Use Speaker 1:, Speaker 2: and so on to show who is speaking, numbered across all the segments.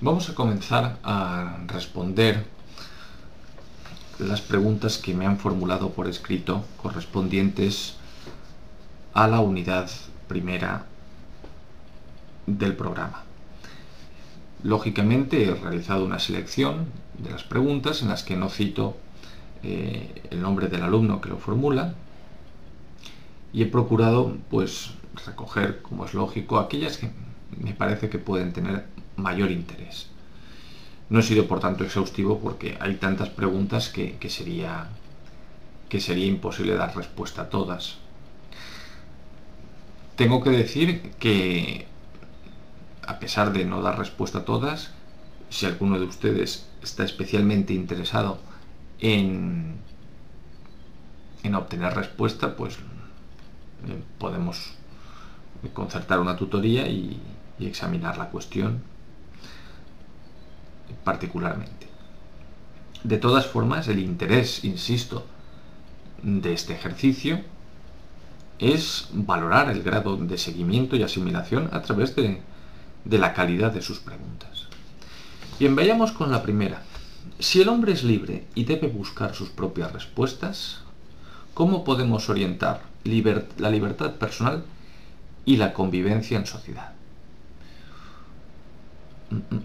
Speaker 1: Vamos a comenzar a responder las preguntas que me han formulado por escrito correspondientes a la unidad primera del programa. Lógicamente he realizado una selección de las preguntas en las que no cito eh, el nombre del alumno que lo formula y he procurado pues recoger, como es lógico, aquellas que me parece que pueden tener mayor interés. No he sido por tanto exhaustivo porque hay tantas preguntas que, sería, que sería imposible dar respuesta a todas. Tengo que decir que, a pesar de no dar respuesta a todas, si alguno de ustedes está especialmente interesado en, en obtener respuesta, pues podemos concertar una tutoría y examinar la cuestión particularmente. De todas formas, el interés, insisto, de este ejercicio es valorar el grado de seguimiento y asimilación a través de, la calidad de sus preguntas. Bien, vayamos con la primera. Si el hombre es libre y debe buscar sus propias respuestas, ¿cómo podemos orientar la libertad personal y la convivencia en sociedad? Mm, mm.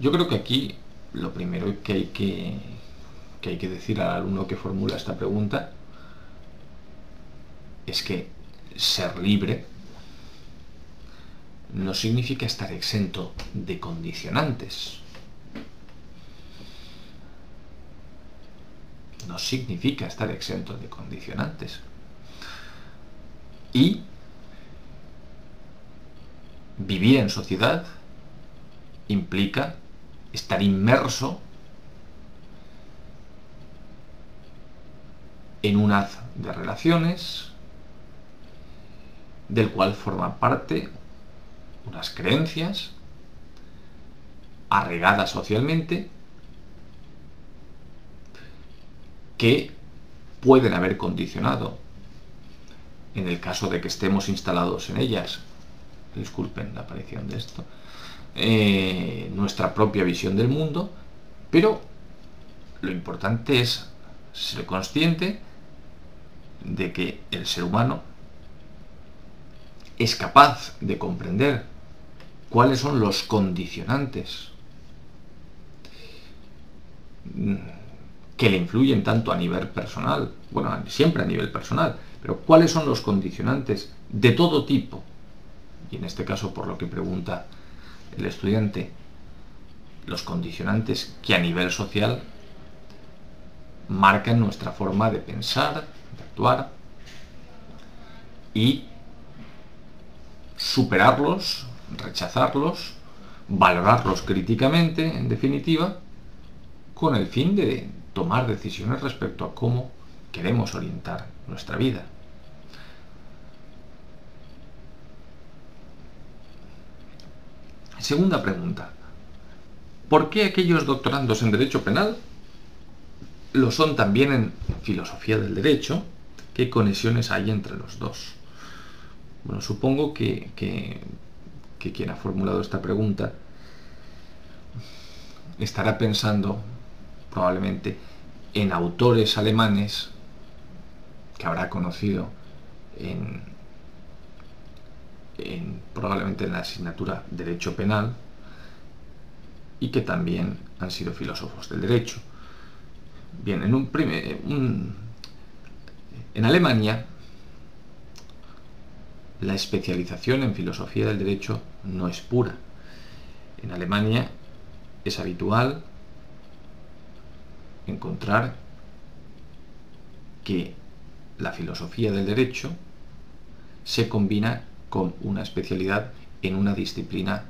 Speaker 1: Yo creo que aquí lo primero que hay que, hay que decir al alumno que formula esta pregunta es que ser libre no significa estar exento de condicionantes. No significa estar exento de condicionantes. Y vivir en sociedad implica estar inmerso en un haz de relaciones del cual forman parte unas creencias arraigadas socialmente que pueden haber condicionado. En el caso de que estemos instalados en ellas disculpen la aparición de esto eh, nuestra propia visión del mundo, pero lo importante es ser consciente de que el ser humano es capaz de comprender cuáles son los condicionantes que le influyen tanto a nivel personal, bueno, siempre a nivel personal, pero cuáles son los condicionantes de todo tipo, y en este caso por lo que pregunta el estudiante los condicionantes que a nivel social marcan nuestra forma de pensar, de actuar y superarlos, rechazarlos, valorarlos críticamente, en definitiva, con el fin de tomar decisiones respecto a cómo queremos orientar nuestra vida. Segunda pregunta. ¿Por qué aquellos doctorandos en Derecho Penal lo son también en Filosofía del Derecho? ¿Qué conexiones hay entre los dos? Bueno, supongo que, que, quien ha formulado esta pregunta estará pensando probablemente en autores alemanes que habrá conocido en, probablemente en la asignatura Derecho Penal y que también han sido filósofos del derecho. Bien, en, un en Alemania la especialización en filosofía del derecho no es pura. En Alemania es habitual encontrar que la filosofía del derecho se combina con una especialidad en una disciplina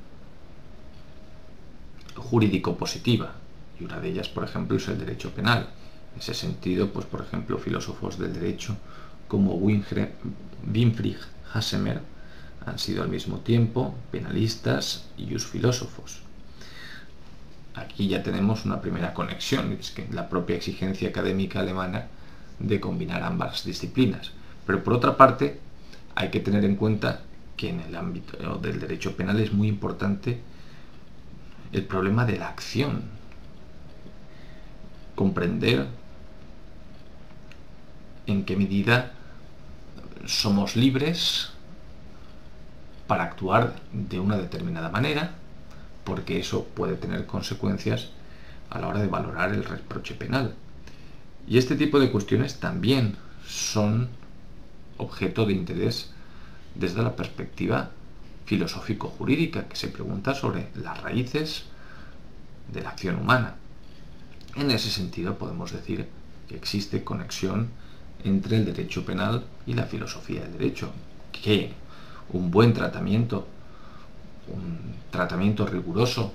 Speaker 1: jurídico-positiva. Y una de ellas, por ejemplo, es el derecho penal. En ese sentido, pues por ejemplo, filósofos del derecho como Winfried Hassemer han sido al mismo tiempo penalistas y filósofos. Aquí ya tenemos una primera conexión, es que la propia exigencia académica alemana de combinar ambas disciplinas. Pero por otra parte, hay que tener en cuenta que en el ámbito del derecho penal es muy importante el problema de la acción. Comprender en qué medida somos libres para actuar de una determinada manera, porque eso puede tener consecuencias a la hora de valorar el reproche penal. Y este tipo de cuestiones también son objeto de interés desde la perspectiva filosófico-jurídica, que se pregunta sobre las raíces de la acción humana. En ese sentido podemos decir que existe conexión entre el derecho penal y la filosofía del derecho, que un buen tratamiento, un tratamiento riguroso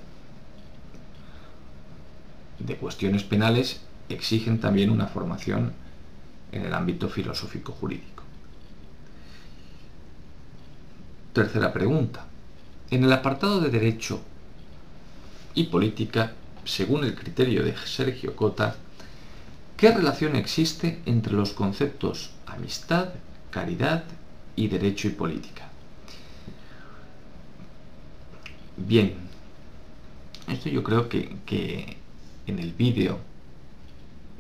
Speaker 1: de cuestiones penales exigen también una formación en el ámbito filosófico jurídico. Tercera pregunta. En el apartado de derecho y política, según el criterio de Sergio Cota, ¿qué relación existe entre los conceptos amistad, caridad y derecho y política? Bien, esto yo creo que, que en el vídeo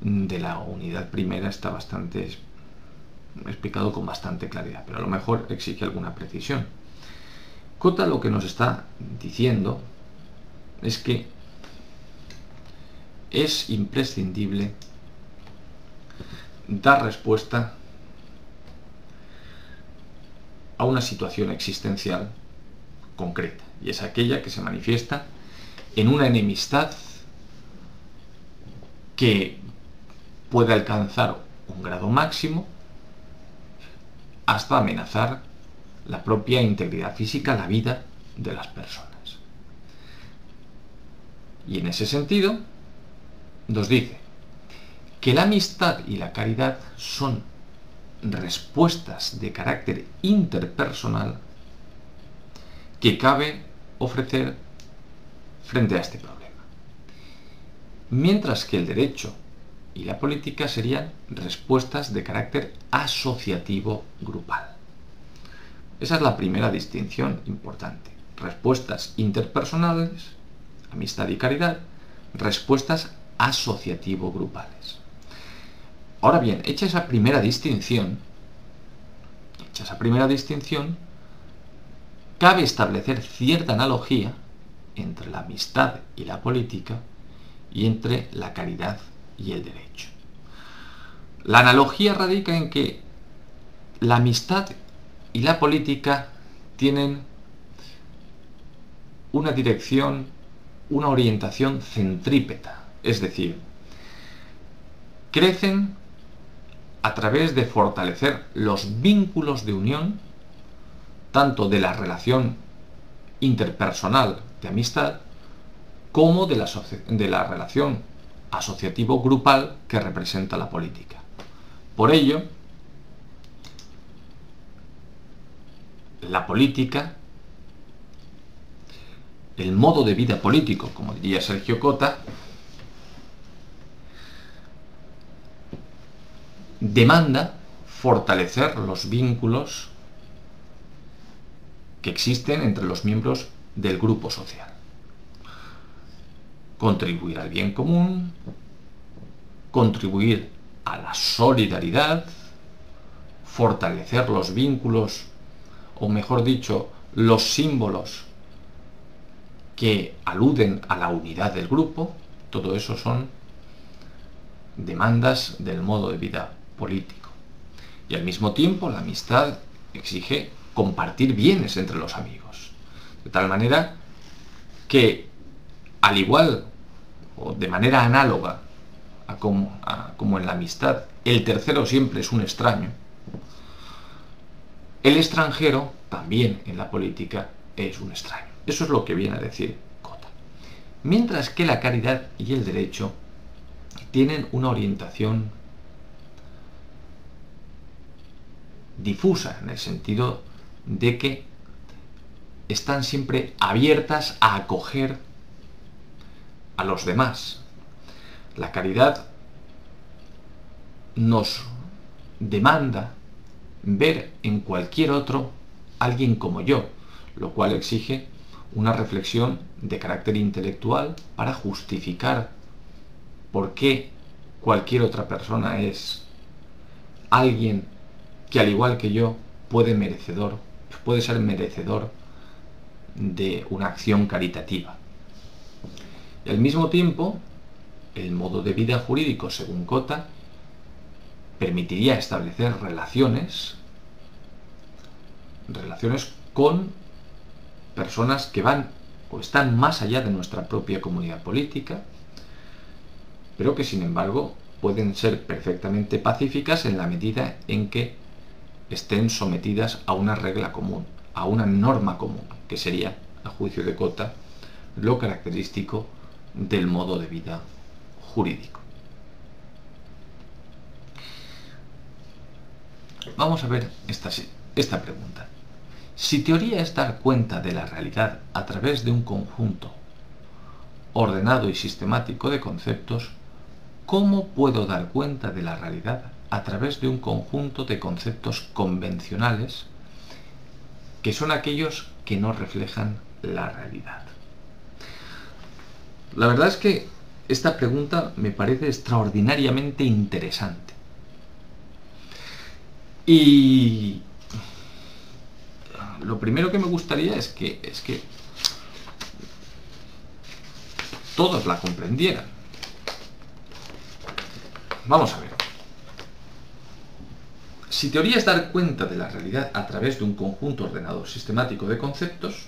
Speaker 1: de la unidad primera está bastante explicado con bastante claridad, pero a lo mejor exige alguna precisión. Cota lo que nos está diciendo es que es imprescindible dar respuesta a una situación existencial concreta, y es aquella que se manifiesta en una enemistad que puede alcanzar un grado máximo hasta amenazar la propia integridad física, la vida de las personas. Y en ese sentido, nos dice que la amistad y la caridad son respuestas de carácter interpersonal que cabe ofrecer frente a este problema. Mientras que el derecho y la política serían respuestas de carácter asociativo grupal. Esa es la primera distinción importante. Respuestas interpersonales, amistad y caridad, respuestas asociativo grupales. Ahora bien, hecha esa primera distinción, hecha esa primera distinción, cabe establecer cierta analogía entre la amistad y la política y entre la caridad y el derecho. La analogía radica en que la amistad y la política tienen una dirección, una orientación centrípeta, es decir, crecen a través de fortalecer los vínculos de unión, tanto de la relación interpersonal de amistad, como de la, de la relación asociativo grupal que representa la política. Por ello, la política, el modo de vida político, como diría Sergio Cota, demanda fortalecer los vínculos que existen entre los miembros del grupo social contribuir al bien común, contribuir a la solidaridad, fortalecer los vínculos, o mejor dicho, los símbolos que aluden a la unidad del grupo, todo eso son demandas del modo de vida político. Y al mismo tiempo la amistad exige compartir bienes entre los amigos. De tal manera que al igual o de manera análoga a como, como en la amistad, el tercero siempre es un extraño, el extranjero también en la política es un extraño. Eso es lo que viene a decir Cota. Mientras que la caridad y el derecho tienen una orientación difusa en el sentido de que están siempre abiertas a acoger a los demás. La caridad nos demanda ver en cualquier otro alguien como yo, lo cual exige una reflexión de carácter intelectual para justificar por qué cualquier otra persona es alguien que al igual que yo puede merecedor, puede ser merecedor de una acción caritativa. Y al mismo tiempo, el modo de vida jurídico, según Cota, permitiría establecer relaciones, relaciones con personas que van o están más allá de nuestra propia comunidad política, pero que sin embargo pueden ser perfectamente pacíficas en la medida en que estén sometidas a una regla común, a una norma común, que sería, a juicio de Cota, lo característico del modo de vida jurídico. Vamos a ver esta, esta pregunta. Si teoría es dar cuenta de la realidad a través de un conjunto ordenado y sistemático de conceptos, ¿cómo puedo dar cuenta de la realidad a través de un conjunto de conceptos convencionales que son aquellos que no reflejan la realidad? La verdad es que esta pregunta me parece extraordinariamente interesante. Y lo primero que me gustaría es que, es que todos la comprendieran. Vamos a ver. Si teoría es dar cuenta de la realidad a través de un conjunto ordenado sistemático de conceptos,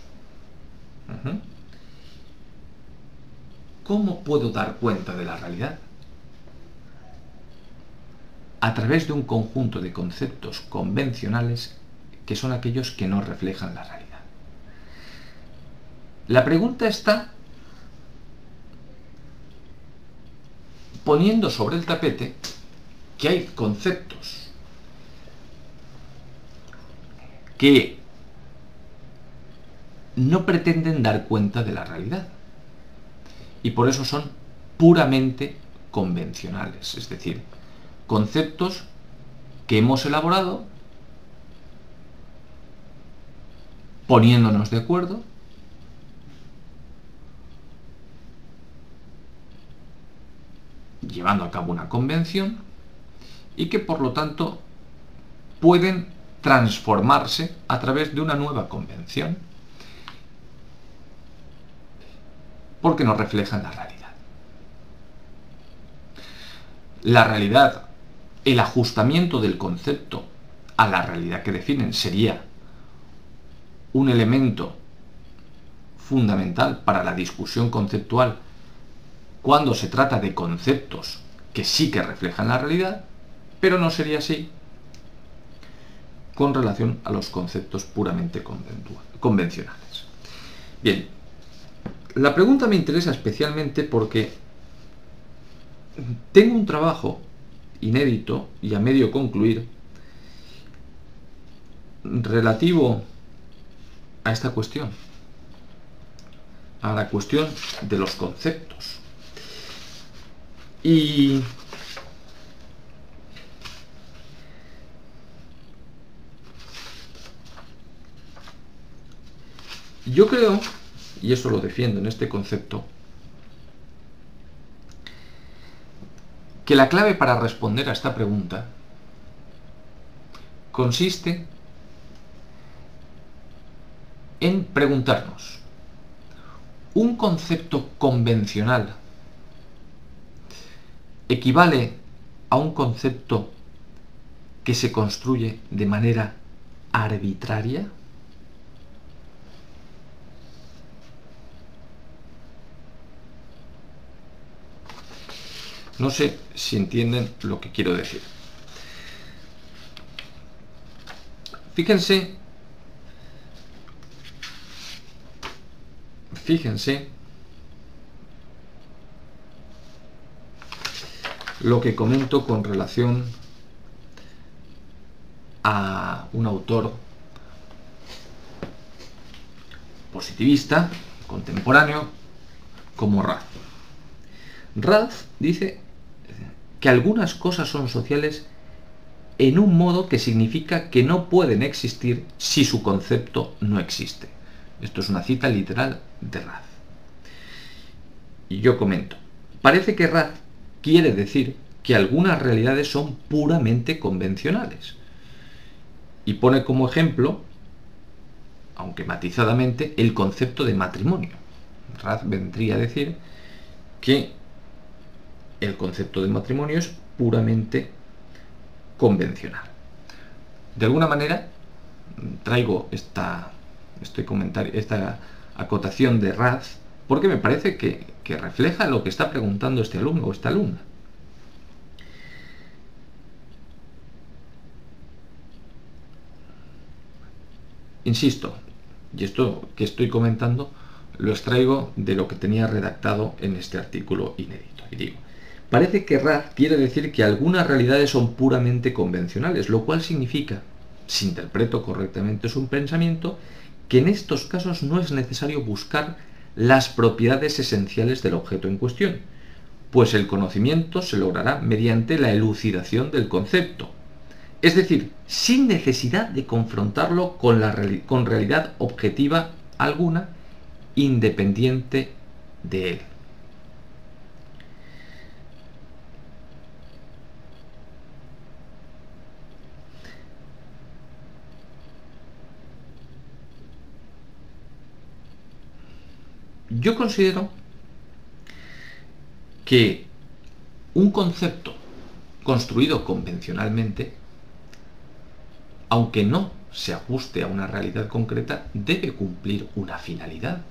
Speaker 1: ¿cómo puedo dar cuenta de la realidad? A través de un conjunto de conceptos convencionales que son aquellos que no reflejan la realidad. La pregunta está poniendo sobre el tapete que hay conceptos que no pretenden dar cuenta de la realidad. Y por eso son puramente convencionales, es decir, conceptos que hemos elaborado poniéndonos de acuerdo llevando a cabo una convención y que por lo tanto pueden transformarse a través de una nueva convención porque no reflejan la realidad. La realidad, el ajustamiento del concepto a la realidad que definen sería un elemento fundamental para la discusión conceptual cuando se trata de conceptos que sí que reflejan la realidad, pero no sería así con relación a los conceptos puramente convencionales. Bien, la pregunta me interesa especialmente porque tengo un trabajo inédito y a medio concluir relativo a esta cuestión, a la cuestión de los conceptos. Y yo creo, y eso lo defiendo en este concepto, que la clave para responder a esta pregunta consiste en preguntarnos, ¿un concepto convencional equivale a un concepto que se construye de manera arbitraria? No sé si entienden lo que quiero decir. Fíjense Fíjense lo que comento con relación a un autor positivista, contemporáneo, como Rath. Rath dice que algunas cosas son sociales en un modo que significa que no pueden existir si su concepto no existe. Esto es una cita literal de Raz. Y yo comento, parece que Raz quiere decir que algunas realidades son puramente convencionales. Y pone como ejemplo, aunque matizadamente, el concepto de matrimonio. Raz vendría a decir que el concepto de matrimonio es puramente convencional. De alguna manera, traigo esta, este comentario, esta acotación de Raz porque me parece que, que refleja lo que está preguntando este alumno o esta alumna. Insisto, y esto que estoy comentando lo extraigo de lo que tenía redactado en este artículo inédito. Y digo, parece que Raz quiere decir que algunas realidades son puramente convencionales, lo cual significa, si interpreto correctamente su pensamiento, que en estos casos no es necesario buscar las propiedades esenciales del objeto en cuestión, pues el conocimiento se logrará mediante la elucidación del concepto, es decir, sin necesidad de confrontarlo con, la con realidad objetiva alguna independiente de él. Yo considero que un concepto construido convencionalmente, aunque no se ajuste a una realidad concreta, debe cumplir una finalidad.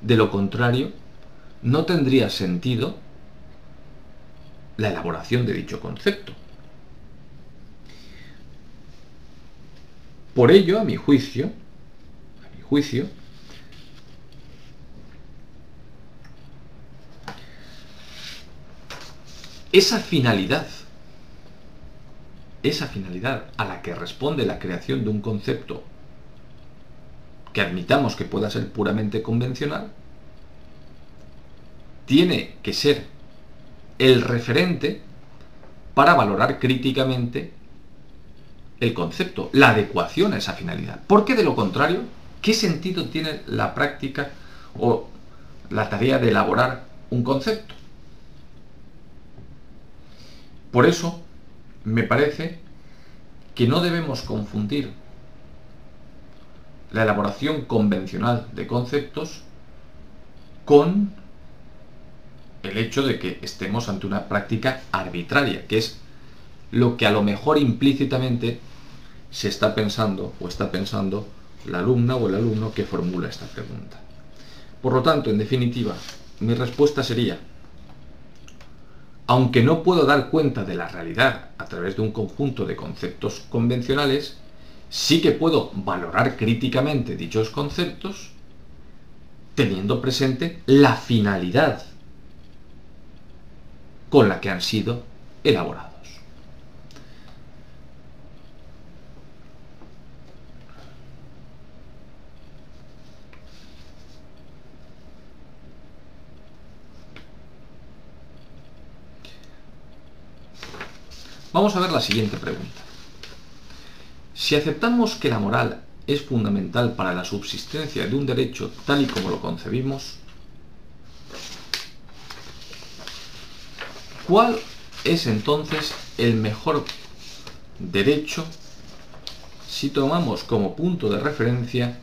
Speaker 1: De lo contrario, no tendría sentido la elaboración de dicho concepto. Por ello, a mi juicio, a mi juicio, esa finalidad, esa finalidad a la que responde la creación de un concepto que admitamos que pueda ser puramente convencional, tiene que ser el referente para valorar críticamente el concepto, la adecuación a esa finalidad. Porque de lo contrario, ¿qué sentido tiene la práctica o la tarea de elaborar un concepto? Por eso, me parece que no debemos confundir la elaboración convencional de conceptos con el hecho de que estemos ante una práctica arbitraria, que es lo que a lo mejor implícitamente se está pensando o está pensando la alumna o el alumno que formula esta pregunta. Por lo tanto, en definitiva, mi respuesta sería, aunque no puedo dar cuenta de la realidad a través de un conjunto de conceptos convencionales, sí que puedo valorar críticamente dichos conceptos teniendo presente la finalidad con la que han sido elaborados. Vamos a ver la siguiente pregunta. Si aceptamos que la moral es fundamental para la subsistencia de un derecho tal y como lo concebimos, ¿cuál es entonces el mejor derecho si tomamos como punto de referencia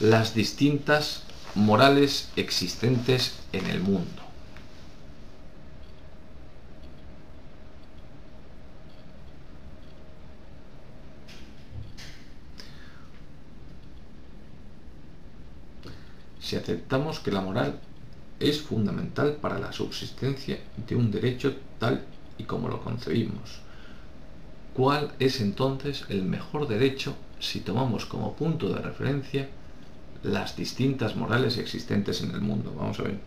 Speaker 1: las distintas morales existentes en el mundo? Si aceptamos que la moral es fundamental para la subsistencia de un derecho tal y como lo concebimos. ¿Cuál es entonces el mejor derecho si tomamos como punto de referencia las distintas morales existentes en el mundo? Vamos a ver.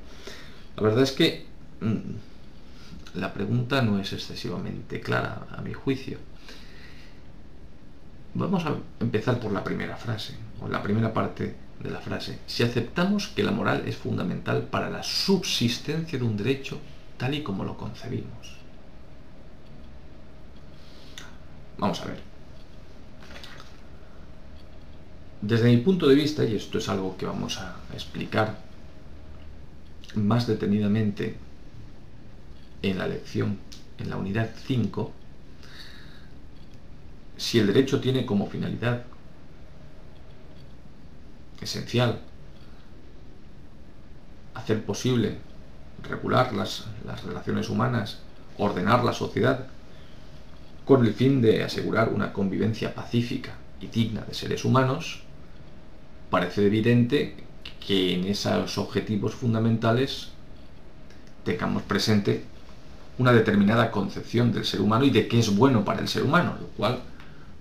Speaker 1: La verdad es que mm, la pregunta no es excesivamente clara a mi juicio. Vamos a empezar por la primera frase, o la primera parte de la frase, si aceptamos que la moral es fundamental para la subsistencia de un derecho tal y como lo concebimos. Vamos a ver. Desde mi punto de vista, y esto es algo que vamos a explicar más detenidamente en la lección, en la unidad 5, si el derecho tiene como finalidad esencial hacer posible regular las, las, relaciones humanas, ordenar la sociedad, con el fin de asegurar una convivencia pacífica y digna de seres humanos, parece evidente que en esos objetivos fundamentales tengamos presente una determinada concepción del ser humano y de qué es bueno para el ser humano, lo cual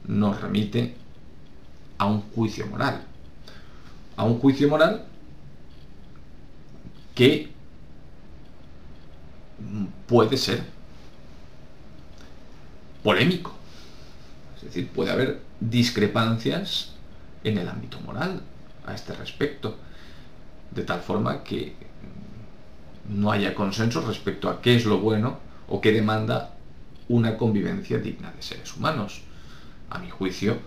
Speaker 1: nos remite a un juicio moral. A un juicio moral que puede ser polémico. Es decir, puede haber discrepancias en el ámbito moral a este respecto, de tal forma que no haya consenso respecto a qué es lo bueno o qué demanda una convivencia digna de seres humanos. A mi juicio,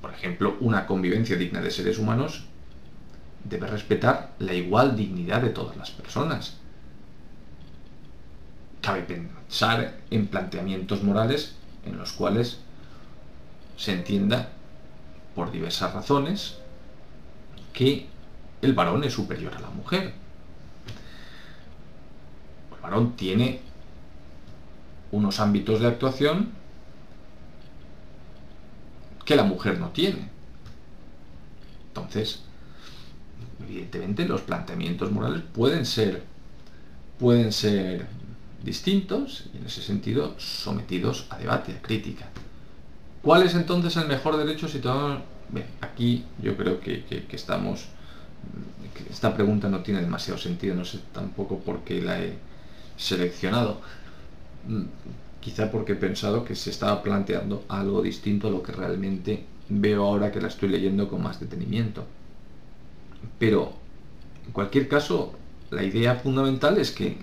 Speaker 1: por ejemplo, una convivencia digna de seres humanos debe respetar la igual dignidad de todas las personas. Cabe pensar en planteamientos morales en los cuales se entienda, por diversas razones, que el varón es superior a la mujer. El varón tiene unos ámbitos de actuación que la mujer no tiene. Entonces, evidentemente los planteamientos morales pueden ser pueden ser distintos y en ese sentido sometidos a debate, a crítica. ¿Cuál es entonces el mejor derecho si aquí yo creo que, que, estamos que esta pregunta no tiene demasiado sentido, no sé tampoco por qué la he seleccionado. Mm, quizá porque he pensado que se estaba planteando algo distinto a lo que realmente veo ahora que la estoy leyendo con más detenimiento. Pero, en cualquier caso, la idea fundamental es que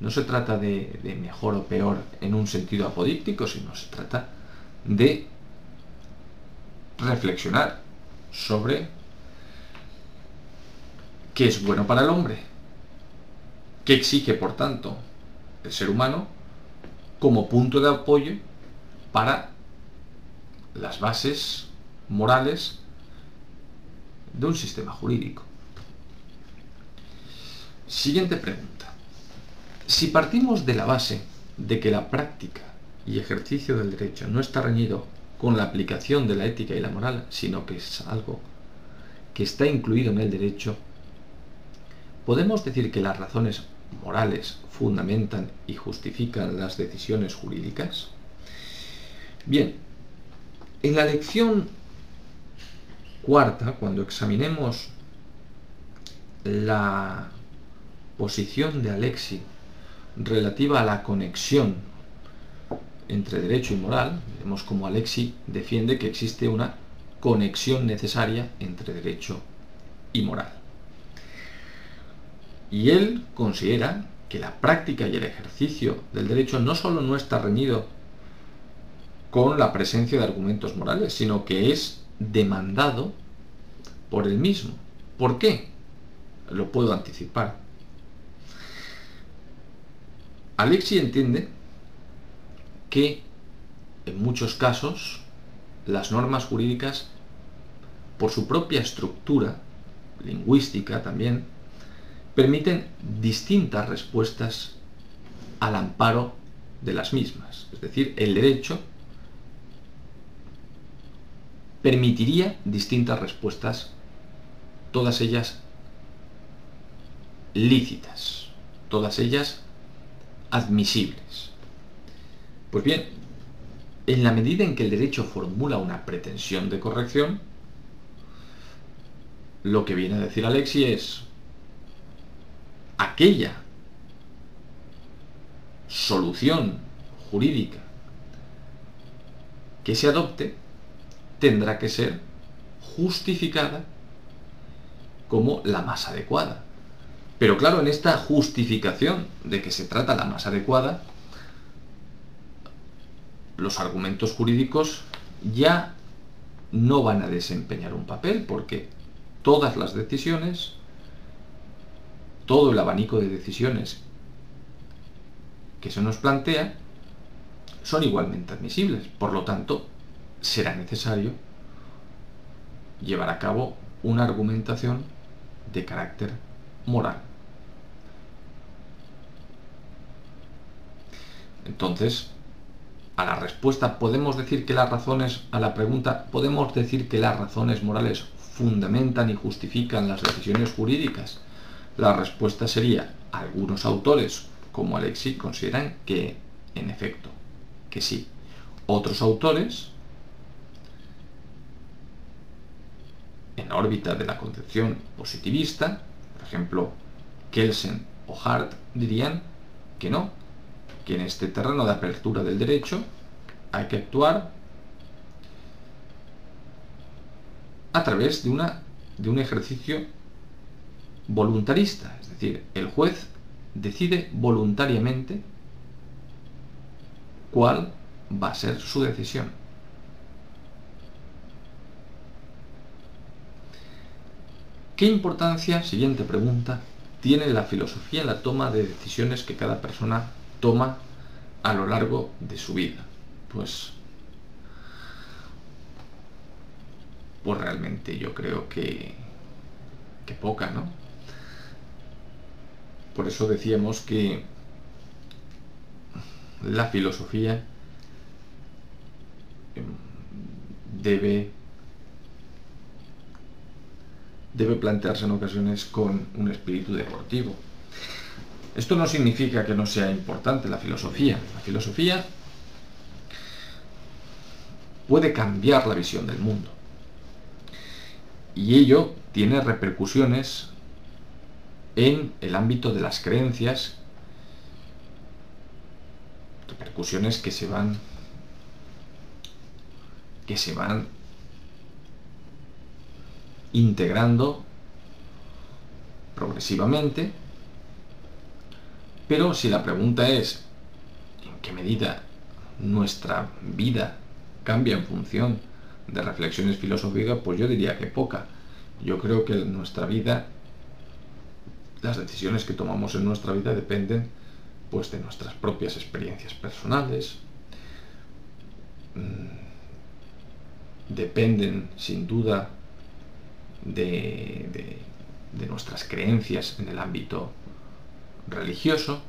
Speaker 1: no se trata de, mejor o peor en un sentido apodíctico, sino se trata de reflexionar sobre qué es bueno para el hombre, qué exige, por tanto, el ser humano como punto de apoyo para las bases morales de un sistema jurídico. Siguiente pregunta. Si partimos de la base de que la práctica y ejercicio del derecho no está reñido con la aplicación de la ética y la moral, sino que es algo que está incluido en el derecho, podemos decir que las razones morales fundamentan y justifican las decisiones jurídicas? Bien, en la lección cuarta, cuando examinemos la posición de Alexi relativa a la conexión entre derecho y moral, vemos como Alexi defiende que existe una conexión necesaria entre derecho y moral. Y él considera que la práctica y el ejercicio del derecho no solo no está reñido con la presencia de argumentos morales, sino que es demandado por el mismo. ¿Por qué? Lo puedo anticipar. Alexi entiende que en muchos casos las normas jurídicas, por su propia estructura, lingüística también, permiten distintas respuestas al amparo de las mismas. Es decir, el derecho permitiría distintas respuestas, todas ellas lícitas, todas ellas admisibles. Pues bien, en la medida en que el derecho formula una pretensión de corrección, lo que viene a decir Alexi es aquella solución jurídica que se adopte tendrá que ser justificada como la más adecuada. Pero claro, en esta justificación de que se trata la más adecuada, los argumentos jurídicos ya no van a desempeñar un papel porque todas las decisiones, todo el abanico de decisiones que se nos plantea, son igualmente admisibles. Por lo tanto, será necesario llevar a cabo una argumentación de carácter moral. Entonces, a la respuesta, podemos decir que las razones, a la pregunta, podemos decir que las razones morales fundamentan y justifican las decisiones jurídicas. La respuesta sería, algunos autores, como Alexi, consideran que, en efecto, que sí. Otros autores, en órbita de la concepción positivista, por ejemplo, Kelsen o Hart, dirían que no, que en este terreno de apertura del derecho hay que actuar a través de, una, de un ejercicio voluntarista, es decir, el juez decide voluntariamente cuál va a ser su decisión. ¿Qué importancia, siguiente pregunta, tiene la filosofía en la toma de decisiones que cada persona toma a lo largo de su vida? Pues, pues realmente yo creo que, que poca, ¿no? Por eso decíamos que la filosofía em, debe debe plantearse en ocasiones con un espíritu deportivo. Esto no significa que no sea importante la filosofía. La filosofía puede cambiar la visión del mundo. Y ello tiene repercusiones en el ámbito de las creencias, repercusiones que se van que se van integrando progresivamente. Pero si la pregunta es en qué medida nuestra vida cambia en función de reflexiones filosóficas, pues yo diría que poca. Yo creo que nuestra vida, las decisiones que tomamos en nuestra vida dependen pues de nuestras propias experiencias personales, mm, dependen sin duda de, de nuestras creencias en el ámbito religioso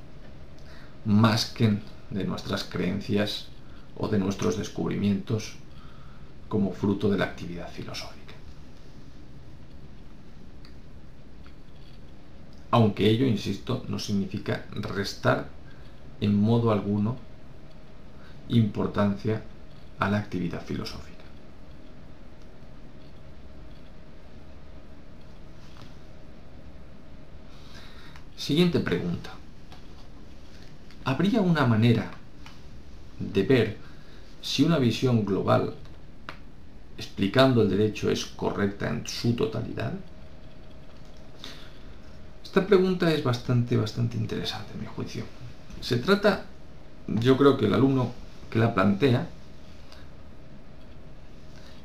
Speaker 1: más que de nuestras creencias o de nuestros descubrimientos como fruto de la actividad filosófica. Aunque ello, insisto, no significa restar en modo alguno importancia a la actividad filosófica. Siguiente pregunta. ¿Habría una manera de ver si una visión global explicando el derecho es correcta en su totalidad? Esta pregunta es bastante, bastante interesante, en mi juicio. Se trata, yo creo que el alumno que la plantea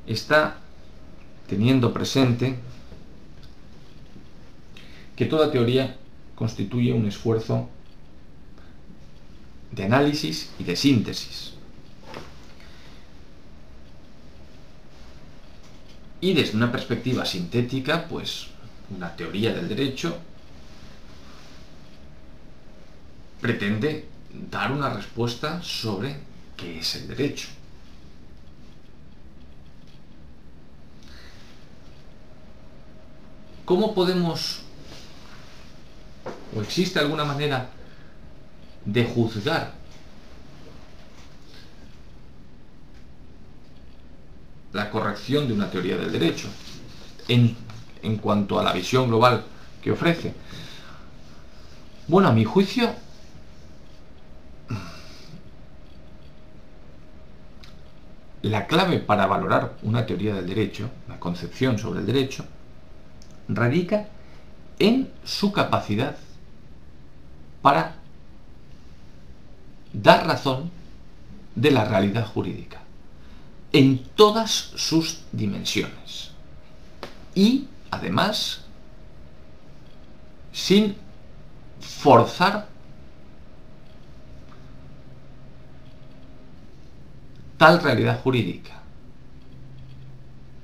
Speaker 1: está teniendo presente que toda teoría constituye un esfuerzo de análisis y de síntesis. Y desde una perspectiva sintética, pues una teoría del derecho pretende dar una respuesta sobre qué es el derecho. ¿Cómo podemos ¿O existe alguna manera de juzgar la corrección de una teoría del derecho en, en cuanto a la visión global que ofrece? Bueno, a mi juicio, la clave para valorar una teoría del derecho, la concepción sobre el derecho, radica en su capacidad para dar razón de la realidad jurídica. en todas sus dimensiones. Y, además, sin forzar tal realidad jurídica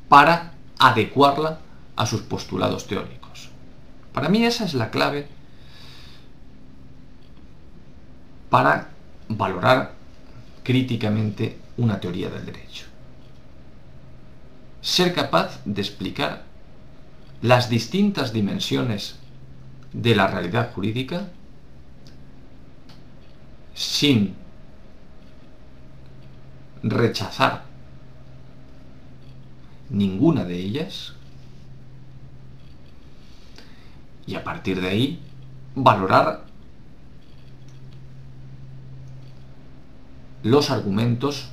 Speaker 1: para adecuarla a sus postulados teóricos. Para mí esa es la clave para valorar críticamente una teoría del derecho. Ser capaz de explicar las distintas dimensiones de la realidad jurídica sin rechazar ninguna de ellas y a partir de ahí valorar los argumentos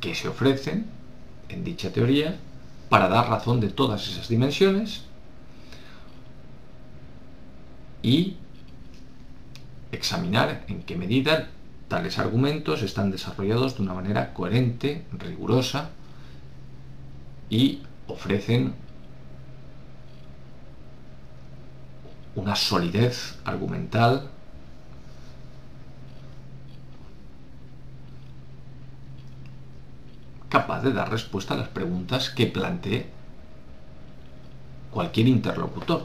Speaker 1: que se ofrecen en dicha teoría para dar razón de todas esas dimensiones y examinar en qué medida tales argumentos están desarrollados de una manera coherente, rigurosa y ofrecen una solidez argumental capaz de dar respuesta a las preguntas que plantee cualquier interlocutor.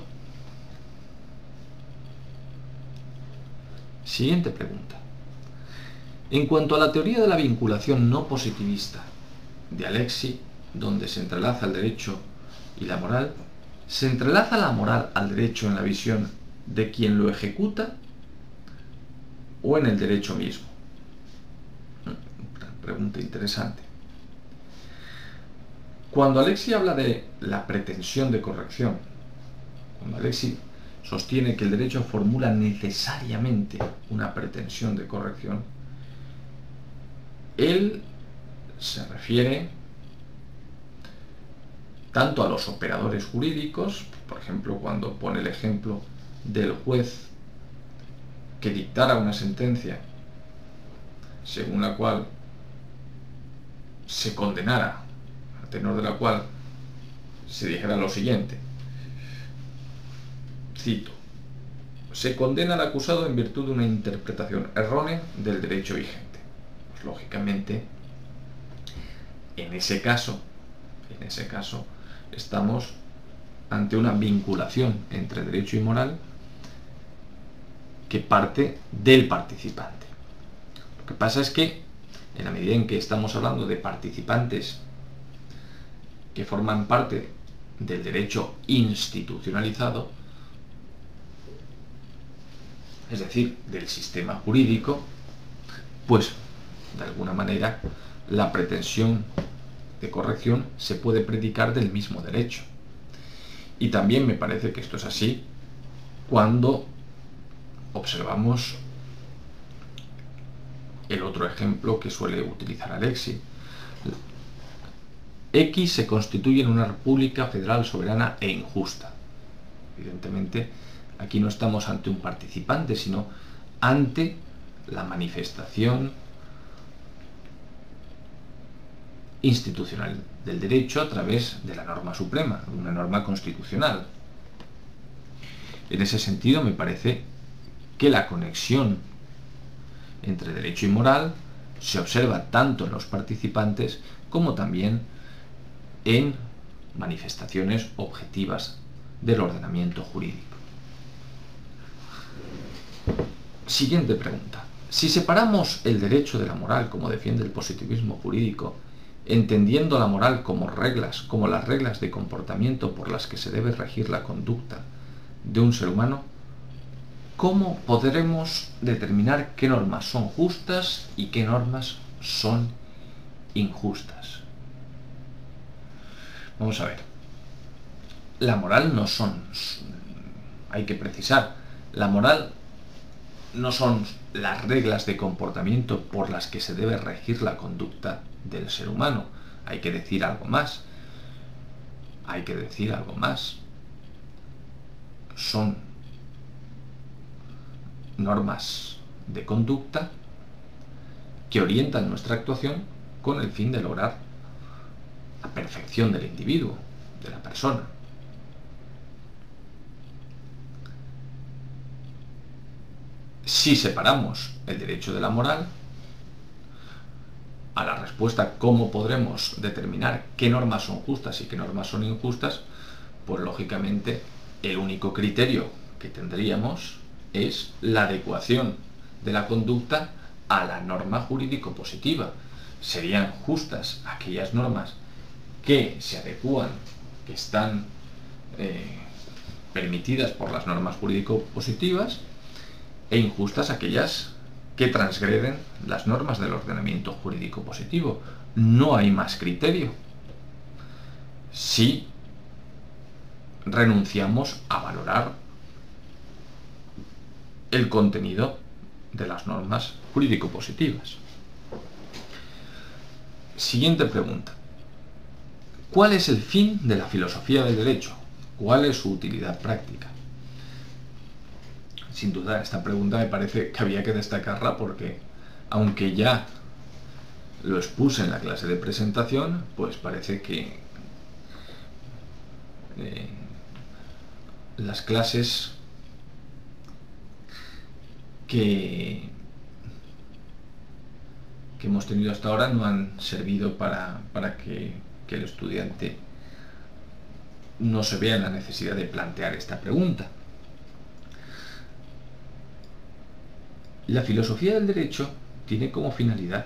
Speaker 1: Siguiente pregunta. En cuanto a la teoría de la vinculación no positivista de Alexi, donde se entrelaza el derecho y la moral, ¿se entrelaza la moral al derecho en la visión de quien lo ejecuta o en el derecho mismo? Pregunta interesante. Cuando Alexi habla de la pretensión de corrección, cuando Alexi sostiene que el derecho formula necesariamente una pretensión de corrección, él se refiere tanto a los operadores jurídicos, por ejemplo, cuando pone el ejemplo del juez que dictara una sentencia según la cual se condenara tenor de la cual se dijera lo siguiente. Cito. Se condena al acusado en virtud de una interpretación errónea del derecho vigente. Pues, lógicamente, en ese caso, en ese caso, estamos ante una vinculación entre derecho y moral que parte del participante. Lo que pasa es que, en la medida en que estamos hablando de participantes que forman parte del derecho institucionalizado, es decir, del sistema jurídico, pues de alguna manera la pretensión de corrección se puede predicar del mismo derecho. Y también me parece que esto es así cuando observamos el otro ejemplo que suele utilizar Alexi, X se constituye en una república federal soberana e injusta. Evidentemente, aquí no estamos ante un participante, sino ante la manifestación institucional del derecho a través de la norma suprema, una norma constitucional. En ese sentido, me parece que la conexión entre derecho y moral se observa tanto en los participantes como también en manifestaciones objetivas del ordenamiento jurídico. Siguiente pregunta. Si separamos el derecho de la moral como defiende el positivismo jurídico, entendiendo la moral como reglas, como las reglas de comportamiento por las que se debe regir la conducta de un ser humano, ¿cómo podremos determinar qué normas son justas y qué normas son injustas? Vamos a ver. La moral no son, hay que precisar, la moral no son las reglas de comportamiento por las que se debe regir la conducta del ser humano. Hay que decir algo más. Hay que decir algo más. Son normas de conducta que orientan nuestra actuación con el fin de lograr la perfección del individuo, de la persona. Si separamos el derecho de la moral, a la respuesta cómo podremos determinar qué normas son justas y qué normas son injustas, pues lógicamente el único criterio que tendríamos es la adecuación de la conducta a la norma jurídico positiva. Serían justas aquellas normas que se adecúan, que están eh, permitidas por las normas jurídico positivas, e injustas aquellas que transgreden las normas del ordenamiento jurídico positivo. No hay más criterio. Si renunciamos a valorar el contenido de las normas jurídico-positivas. Siguiente pregunta. ¿Cuál es el fin de la filosofía del derecho? ¿Cuál es su utilidad práctica? Sin duda, esta pregunta me parece que había que destacarla porque, aunque ya lo expuse en la clase de presentación, pues parece que eh, las clases que, que hemos tenido hasta ahora no han servido para, que, que el estudiante no se vea en la necesidad de plantear esta pregunta. La filosofía del derecho tiene como finalidad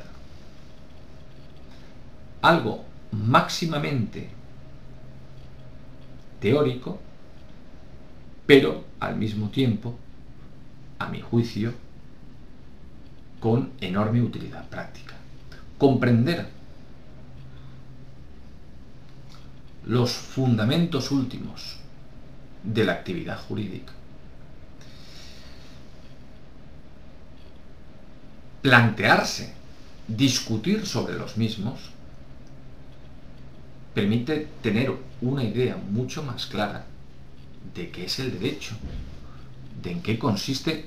Speaker 1: algo máximamente teórico, pero al mismo tiempo a mi juicio, con enorme utilidad práctica. Comprender los fundamentos últimos de la actividad jurídica. Plantearse, discutir sobre los mismos, permite tener una idea mucho más clara de qué es el derecho, de en qué consiste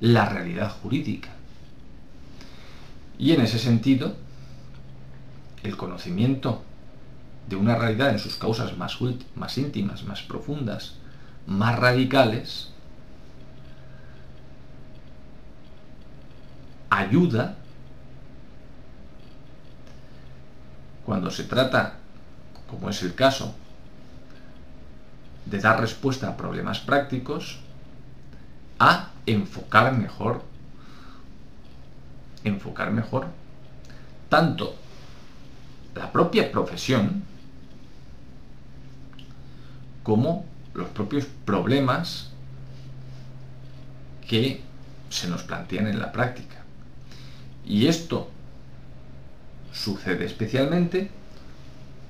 Speaker 1: la realidad jurídica. Y en ese sentido, el conocimiento de una realidad en sus causas más, más íntimas, más profundas, más radicales, ayuda cuando se trata, como es el caso, de dar respuesta a problemas prácticos, a enfocar mejor, enfocar mejor tanto la propia profesión como los propios problemas que se nos plantean en la práctica. Y esto sucede especialmente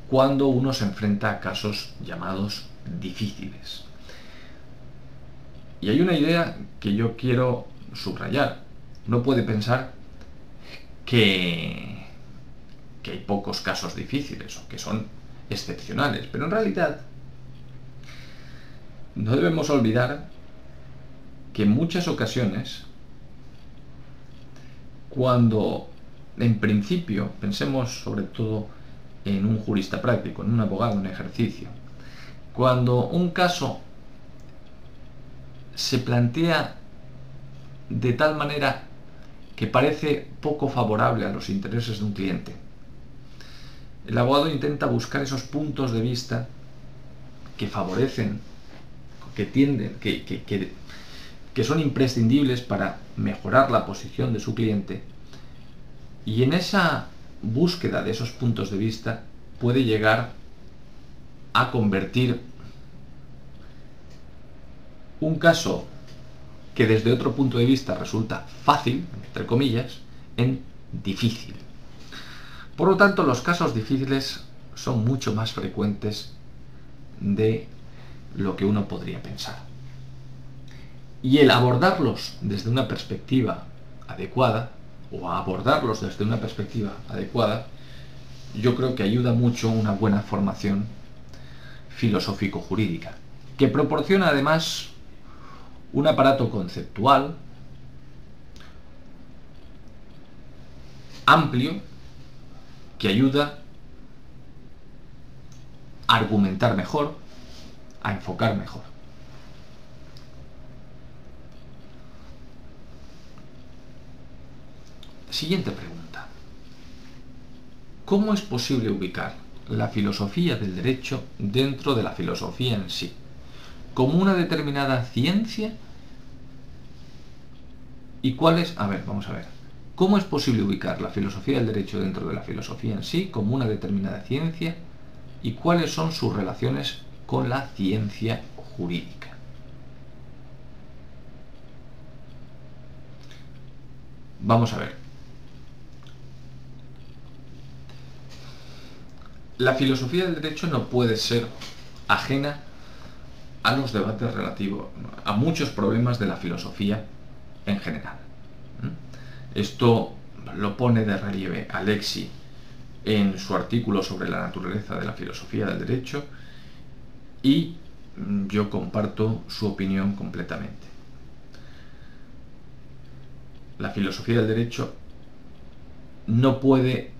Speaker 1: cuando uno se enfrenta a casos llamados difíciles. Y hay una idea que yo quiero subrayar. No puede pensar que, hay pocos casos difíciles o que son excepcionales, pero en realidad no debemos olvidar que en muchas ocasiones, cuando en principio pensemos sobre todo en un jurista práctico, en un abogado en ejercicio, cuando un caso se plantea de tal manera que parece poco favorable a los intereses de un cliente, el abogado intenta buscar esos puntos de vista que favorecen, que tienden, que, que son imprescindibles para mejorar la posición de su cliente. Y en esa búsqueda de esos puntos de vista puede llegar a convertir un caso que desde otro punto de vista resulta fácil, entre comillas, en difícil. Por lo tanto, los casos difíciles son mucho más frecuentes de lo que uno podría pensar. Y el abordarlos desde una perspectiva adecuada, o abordarlos desde una perspectiva adecuada, yo creo que ayuda mucho una buena formación filosófico-jurídica, que proporciona además un aparato conceptual, amplio que ayuda a argumentar mejor, a enfocar mejor. Siguiente pregunta. ¿Cómo es posible ubicar la filosofía del derecho dentro de la filosofía en sí? ¿Como una determinada ciencia? ¿Y cuál es? A ver, vamos a ver. ¿Cómo es posible ubicar la filosofía del derecho dentro de la filosofía en sí como una determinada ciencia? ¿Y cuáles son sus relaciones con la ciencia jurídica? Vamos a ver. La filosofía del derecho no puede ser ajena a los debates relativos, a muchos problemas de la filosofía en general. Esto lo pone de relieve Alexi en su artículo sobre la naturaleza de la filosofía del derecho y yo comparto su opinión completamente. La filosofía del derecho no puede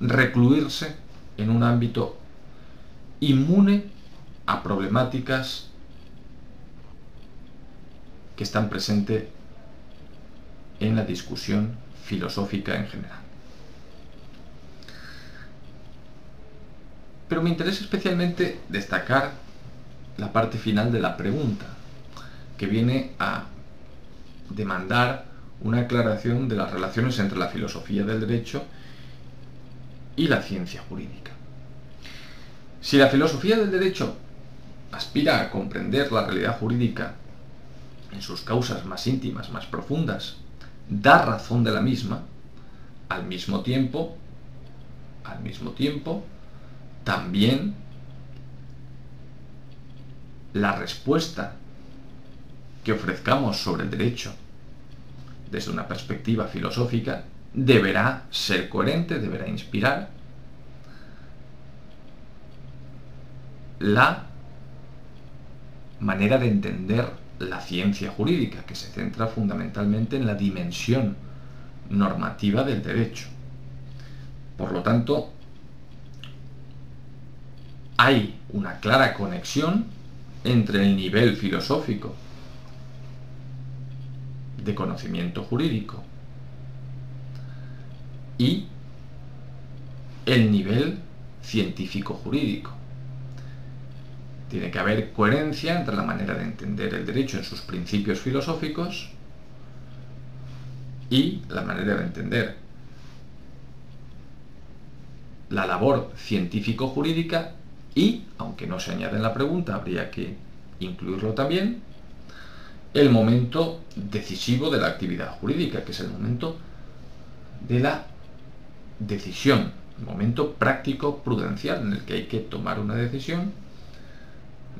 Speaker 1: recluirse en un ámbito inmune a problemáticas que están presentes en la discusión filosófica en general. Pero me interesa especialmente destacar la parte final de la pregunta, que viene a demandar una aclaración de las relaciones entre la filosofía del derecho y la ciencia jurídica. Si la filosofía del derecho aspira a comprender la realidad jurídica en sus causas más íntimas, más profundas, da razón de la misma, al mismo tiempo, al mismo tiempo, también la respuesta que ofrezcamos sobre el derecho desde una perspectiva filosófica deberá ser coherente, deberá inspirar la manera de entender la ciencia jurídica, que se centra fundamentalmente en la dimensión normativa del derecho. Por lo tanto, hay una clara conexión entre el nivel filosófico de conocimiento jurídico y el nivel científico jurídico. Tiene que haber coherencia entre la manera de entender el derecho en sus principios filosóficos y la manera de entender la labor científico-jurídica y, aunque no se añade en la pregunta, habría que incluirlo también, el momento decisivo de la actividad jurídica, que es el momento de la decisión, momento práctico prudencial en el que hay que tomar una decisión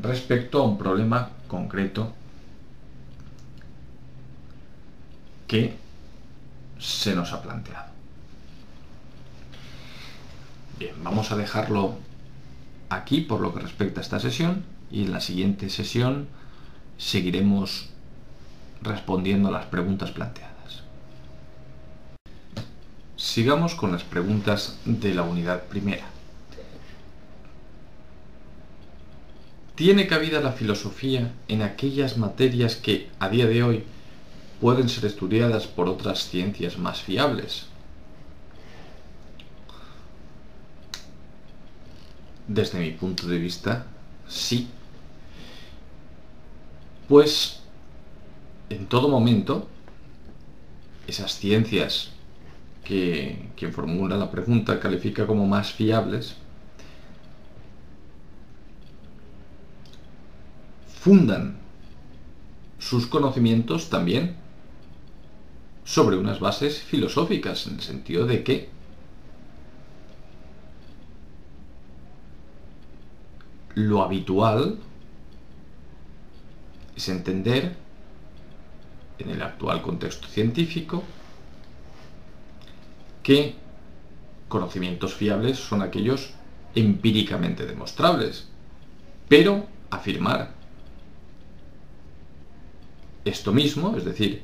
Speaker 1: respecto a un problema concreto que se nos ha planteado. Bien, vamos a dejarlo aquí por lo que respecta a esta sesión y en la siguiente sesión seguiremos respondiendo a las preguntas planteadas. Sigamos con las preguntas de la unidad primera. ¿Tiene cabida la filosofía en aquellas materias que a día de hoy pueden ser estudiadas por otras ciencias más fiables? Desde mi punto de vista, sí. Pues en todo momento, esas ciencias que quien formula la pregunta califica como más fiables, fundan sus conocimientos también sobre unas bases filosóficas, en el sentido de que lo habitual es entender en el actual contexto científico que conocimientos fiables son aquellos empíricamente demostrables. Pero afirmar esto mismo, es decir,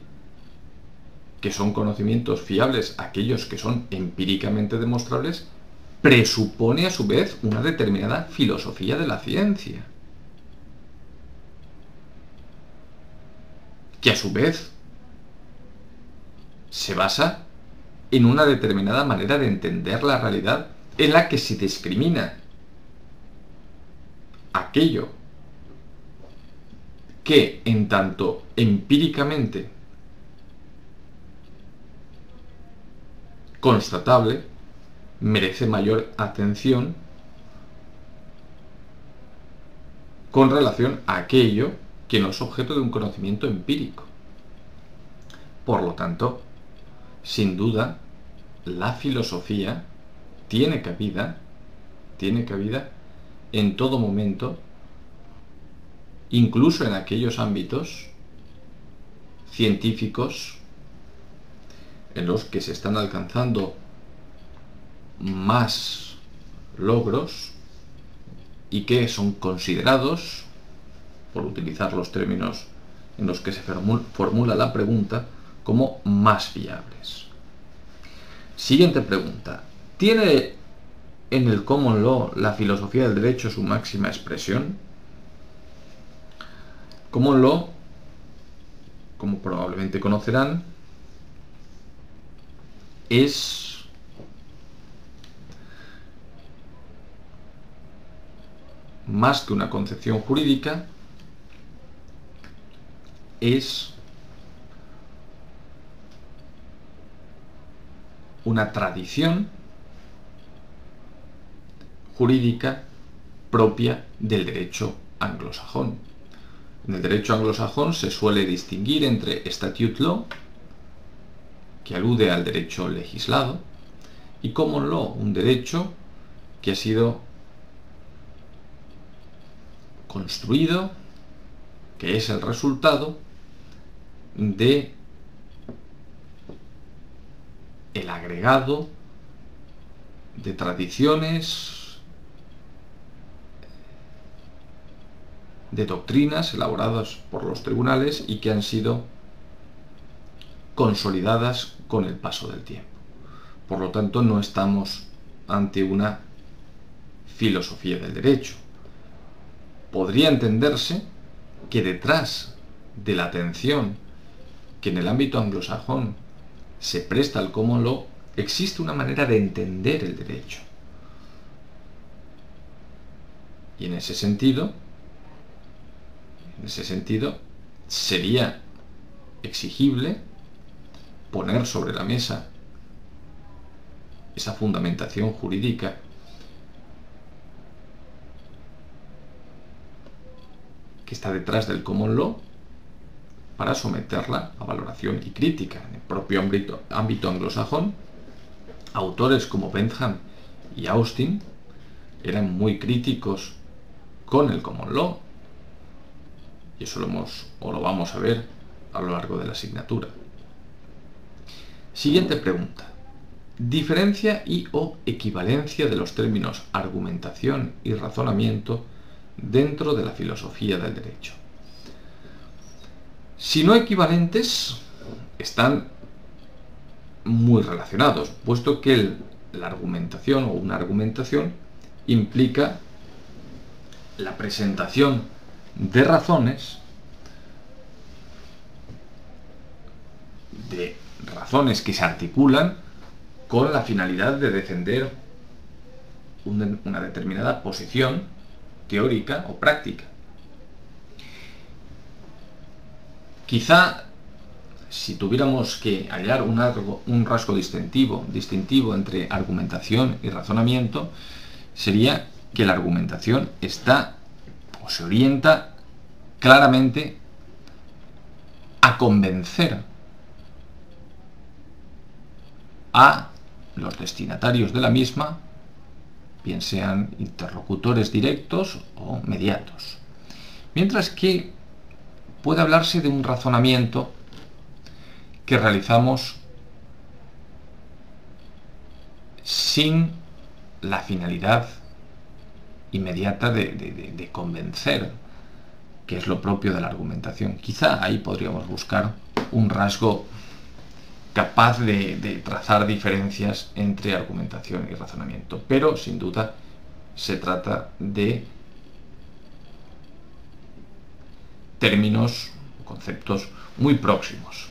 Speaker 1: que son conocimientos fiables, aquellos que son empíricamente demostrables, presupone a su vez una determinada filosofía de la ciencia. Que a su vez se basa en una determinada manera de entender la realidad en la que se discrimina aquello que en tanto empíricamente constatable merece mayor atención con relación a aquello que no es objeto de un conocimiento empírico. Por lo tanto, sin duda, la filosofía tiene cabida, tiene cabida en todo momento, incluso en aquellos ámbitos científicos en los que se están alcanzando más logros y que son considerados, por utilizar los términos en los que se formula la pregunta, como más fiables. Siguiente pregunta. ¿Tiene en el common law la filosofía del derecho su máxima expresión? Common law, como probablemente conocerán, es más que una concepción jurídica, es una tradición jurídica propia del derecho anglosajón. En el derecho anglosajón se suele distinguir entre statute law, que alude al derecho legislado, y common law, un derecho que ha sido construido, que es el resultado de el agregado de tradiciones, de doctrinas elaboradas por los tribunales y que han sido consolidadas con el paso del tiempo. Por lo tanto, no estamos ante una filosofía del derecho. Podría entenderse que detrás de la atención que en el ámbito anglosajón se presta al common law, existe una manera de entender el derecho. Y en ese sentido, en ese sentido, sería exigible poner sobre la mesa esa fundamentación jurídica que está detrás del common law para someterla a valoración y crítica. En el propio ámbito, anglosajón, autores como Bentham y Austin eran muy críticos con el common law. Y eso lo, hemos, o lo vamos a ver a lo largo de la asignatura. Siguiente pregunta. Diferencia y o equivalencia de los términos argumentación y razonamiento dentro de la filosofía del derecho. Si no equivalentes, están muy relacionados, puesto que la argumentación o una argumentación implica la presentación de razones, de razones que se articulan con la finalidad de defender una determinada posición teórica o práctica. Quizá si tuviéramos que hallar un, rasgo distintivo entre argumentación y razonamiento, sería que la argumentación está se orienta claramente a convencer a los destinatarios de la misma, bien sean interlocutores directos o mediatos. Mientras que puede hablarse de un razonamiento que realizamos sin la finalidad inmediata de, convencer, que es lo propio de la argumentación. Quizá ahí podríamos buscar un rasgo capaz de, trazar diferencias entre argumentación y razonamiento. Pero, sin duda, se trata de términos, conceptos muy próximos.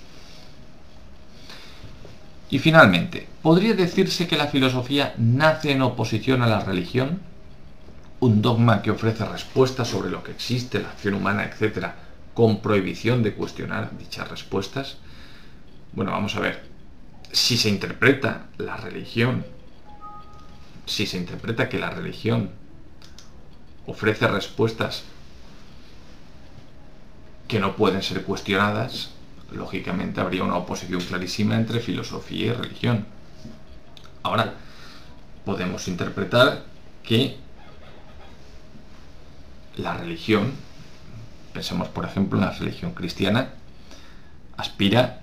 Speaker 1: Y finalmente, ¿podría decirse que la filosofía nace en oposición a la religión? Un dogma que ofrece respuestas sobre lo que existe, la acción humana, etc., con prohibición de cuestionar dichas respuestas. Bueno, vamos a ver. Si se interpreta la religión, si se interpreta que la religión ofrece respuestas que no pueden ser cuestionadas, lógicamente habría una oposición clarísima entre filosofía y religión. Ahora, podemos interpretar que la religión, pensemos por ejemplo en la religión cristiana, aspira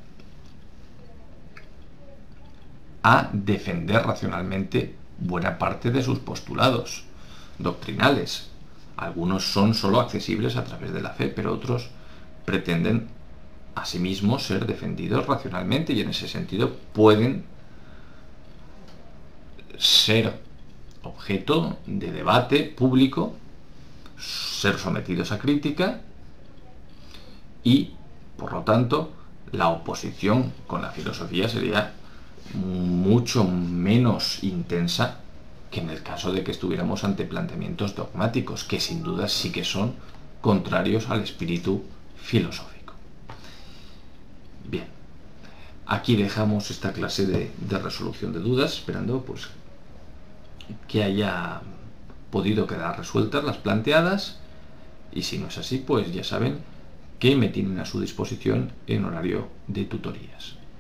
Speaker 1: a defender racionalmente buena parte de sus postulados doctrinales. Algunos son sólo accesibles a través de la fe, pero otros pretenden asimismo ser defendidos racionalmente y en ese sentido pueden ser objeto de debate público, ser sometidos a crítica y, por lo tanto, la oposición con la filosofía sería mucho menos intensa que en el caso de que estuviéramos ante planteamientos dogmáticos, que sin duda sí que son contrarios al espíritu filosófico. Bien, aquí dejamos esta clase de, de resolución de dudas, esperando pues que haya podido quedar resueltas las planteadas y si no es así, pues ya saben que me tienen a su disposición en horario de tutorías.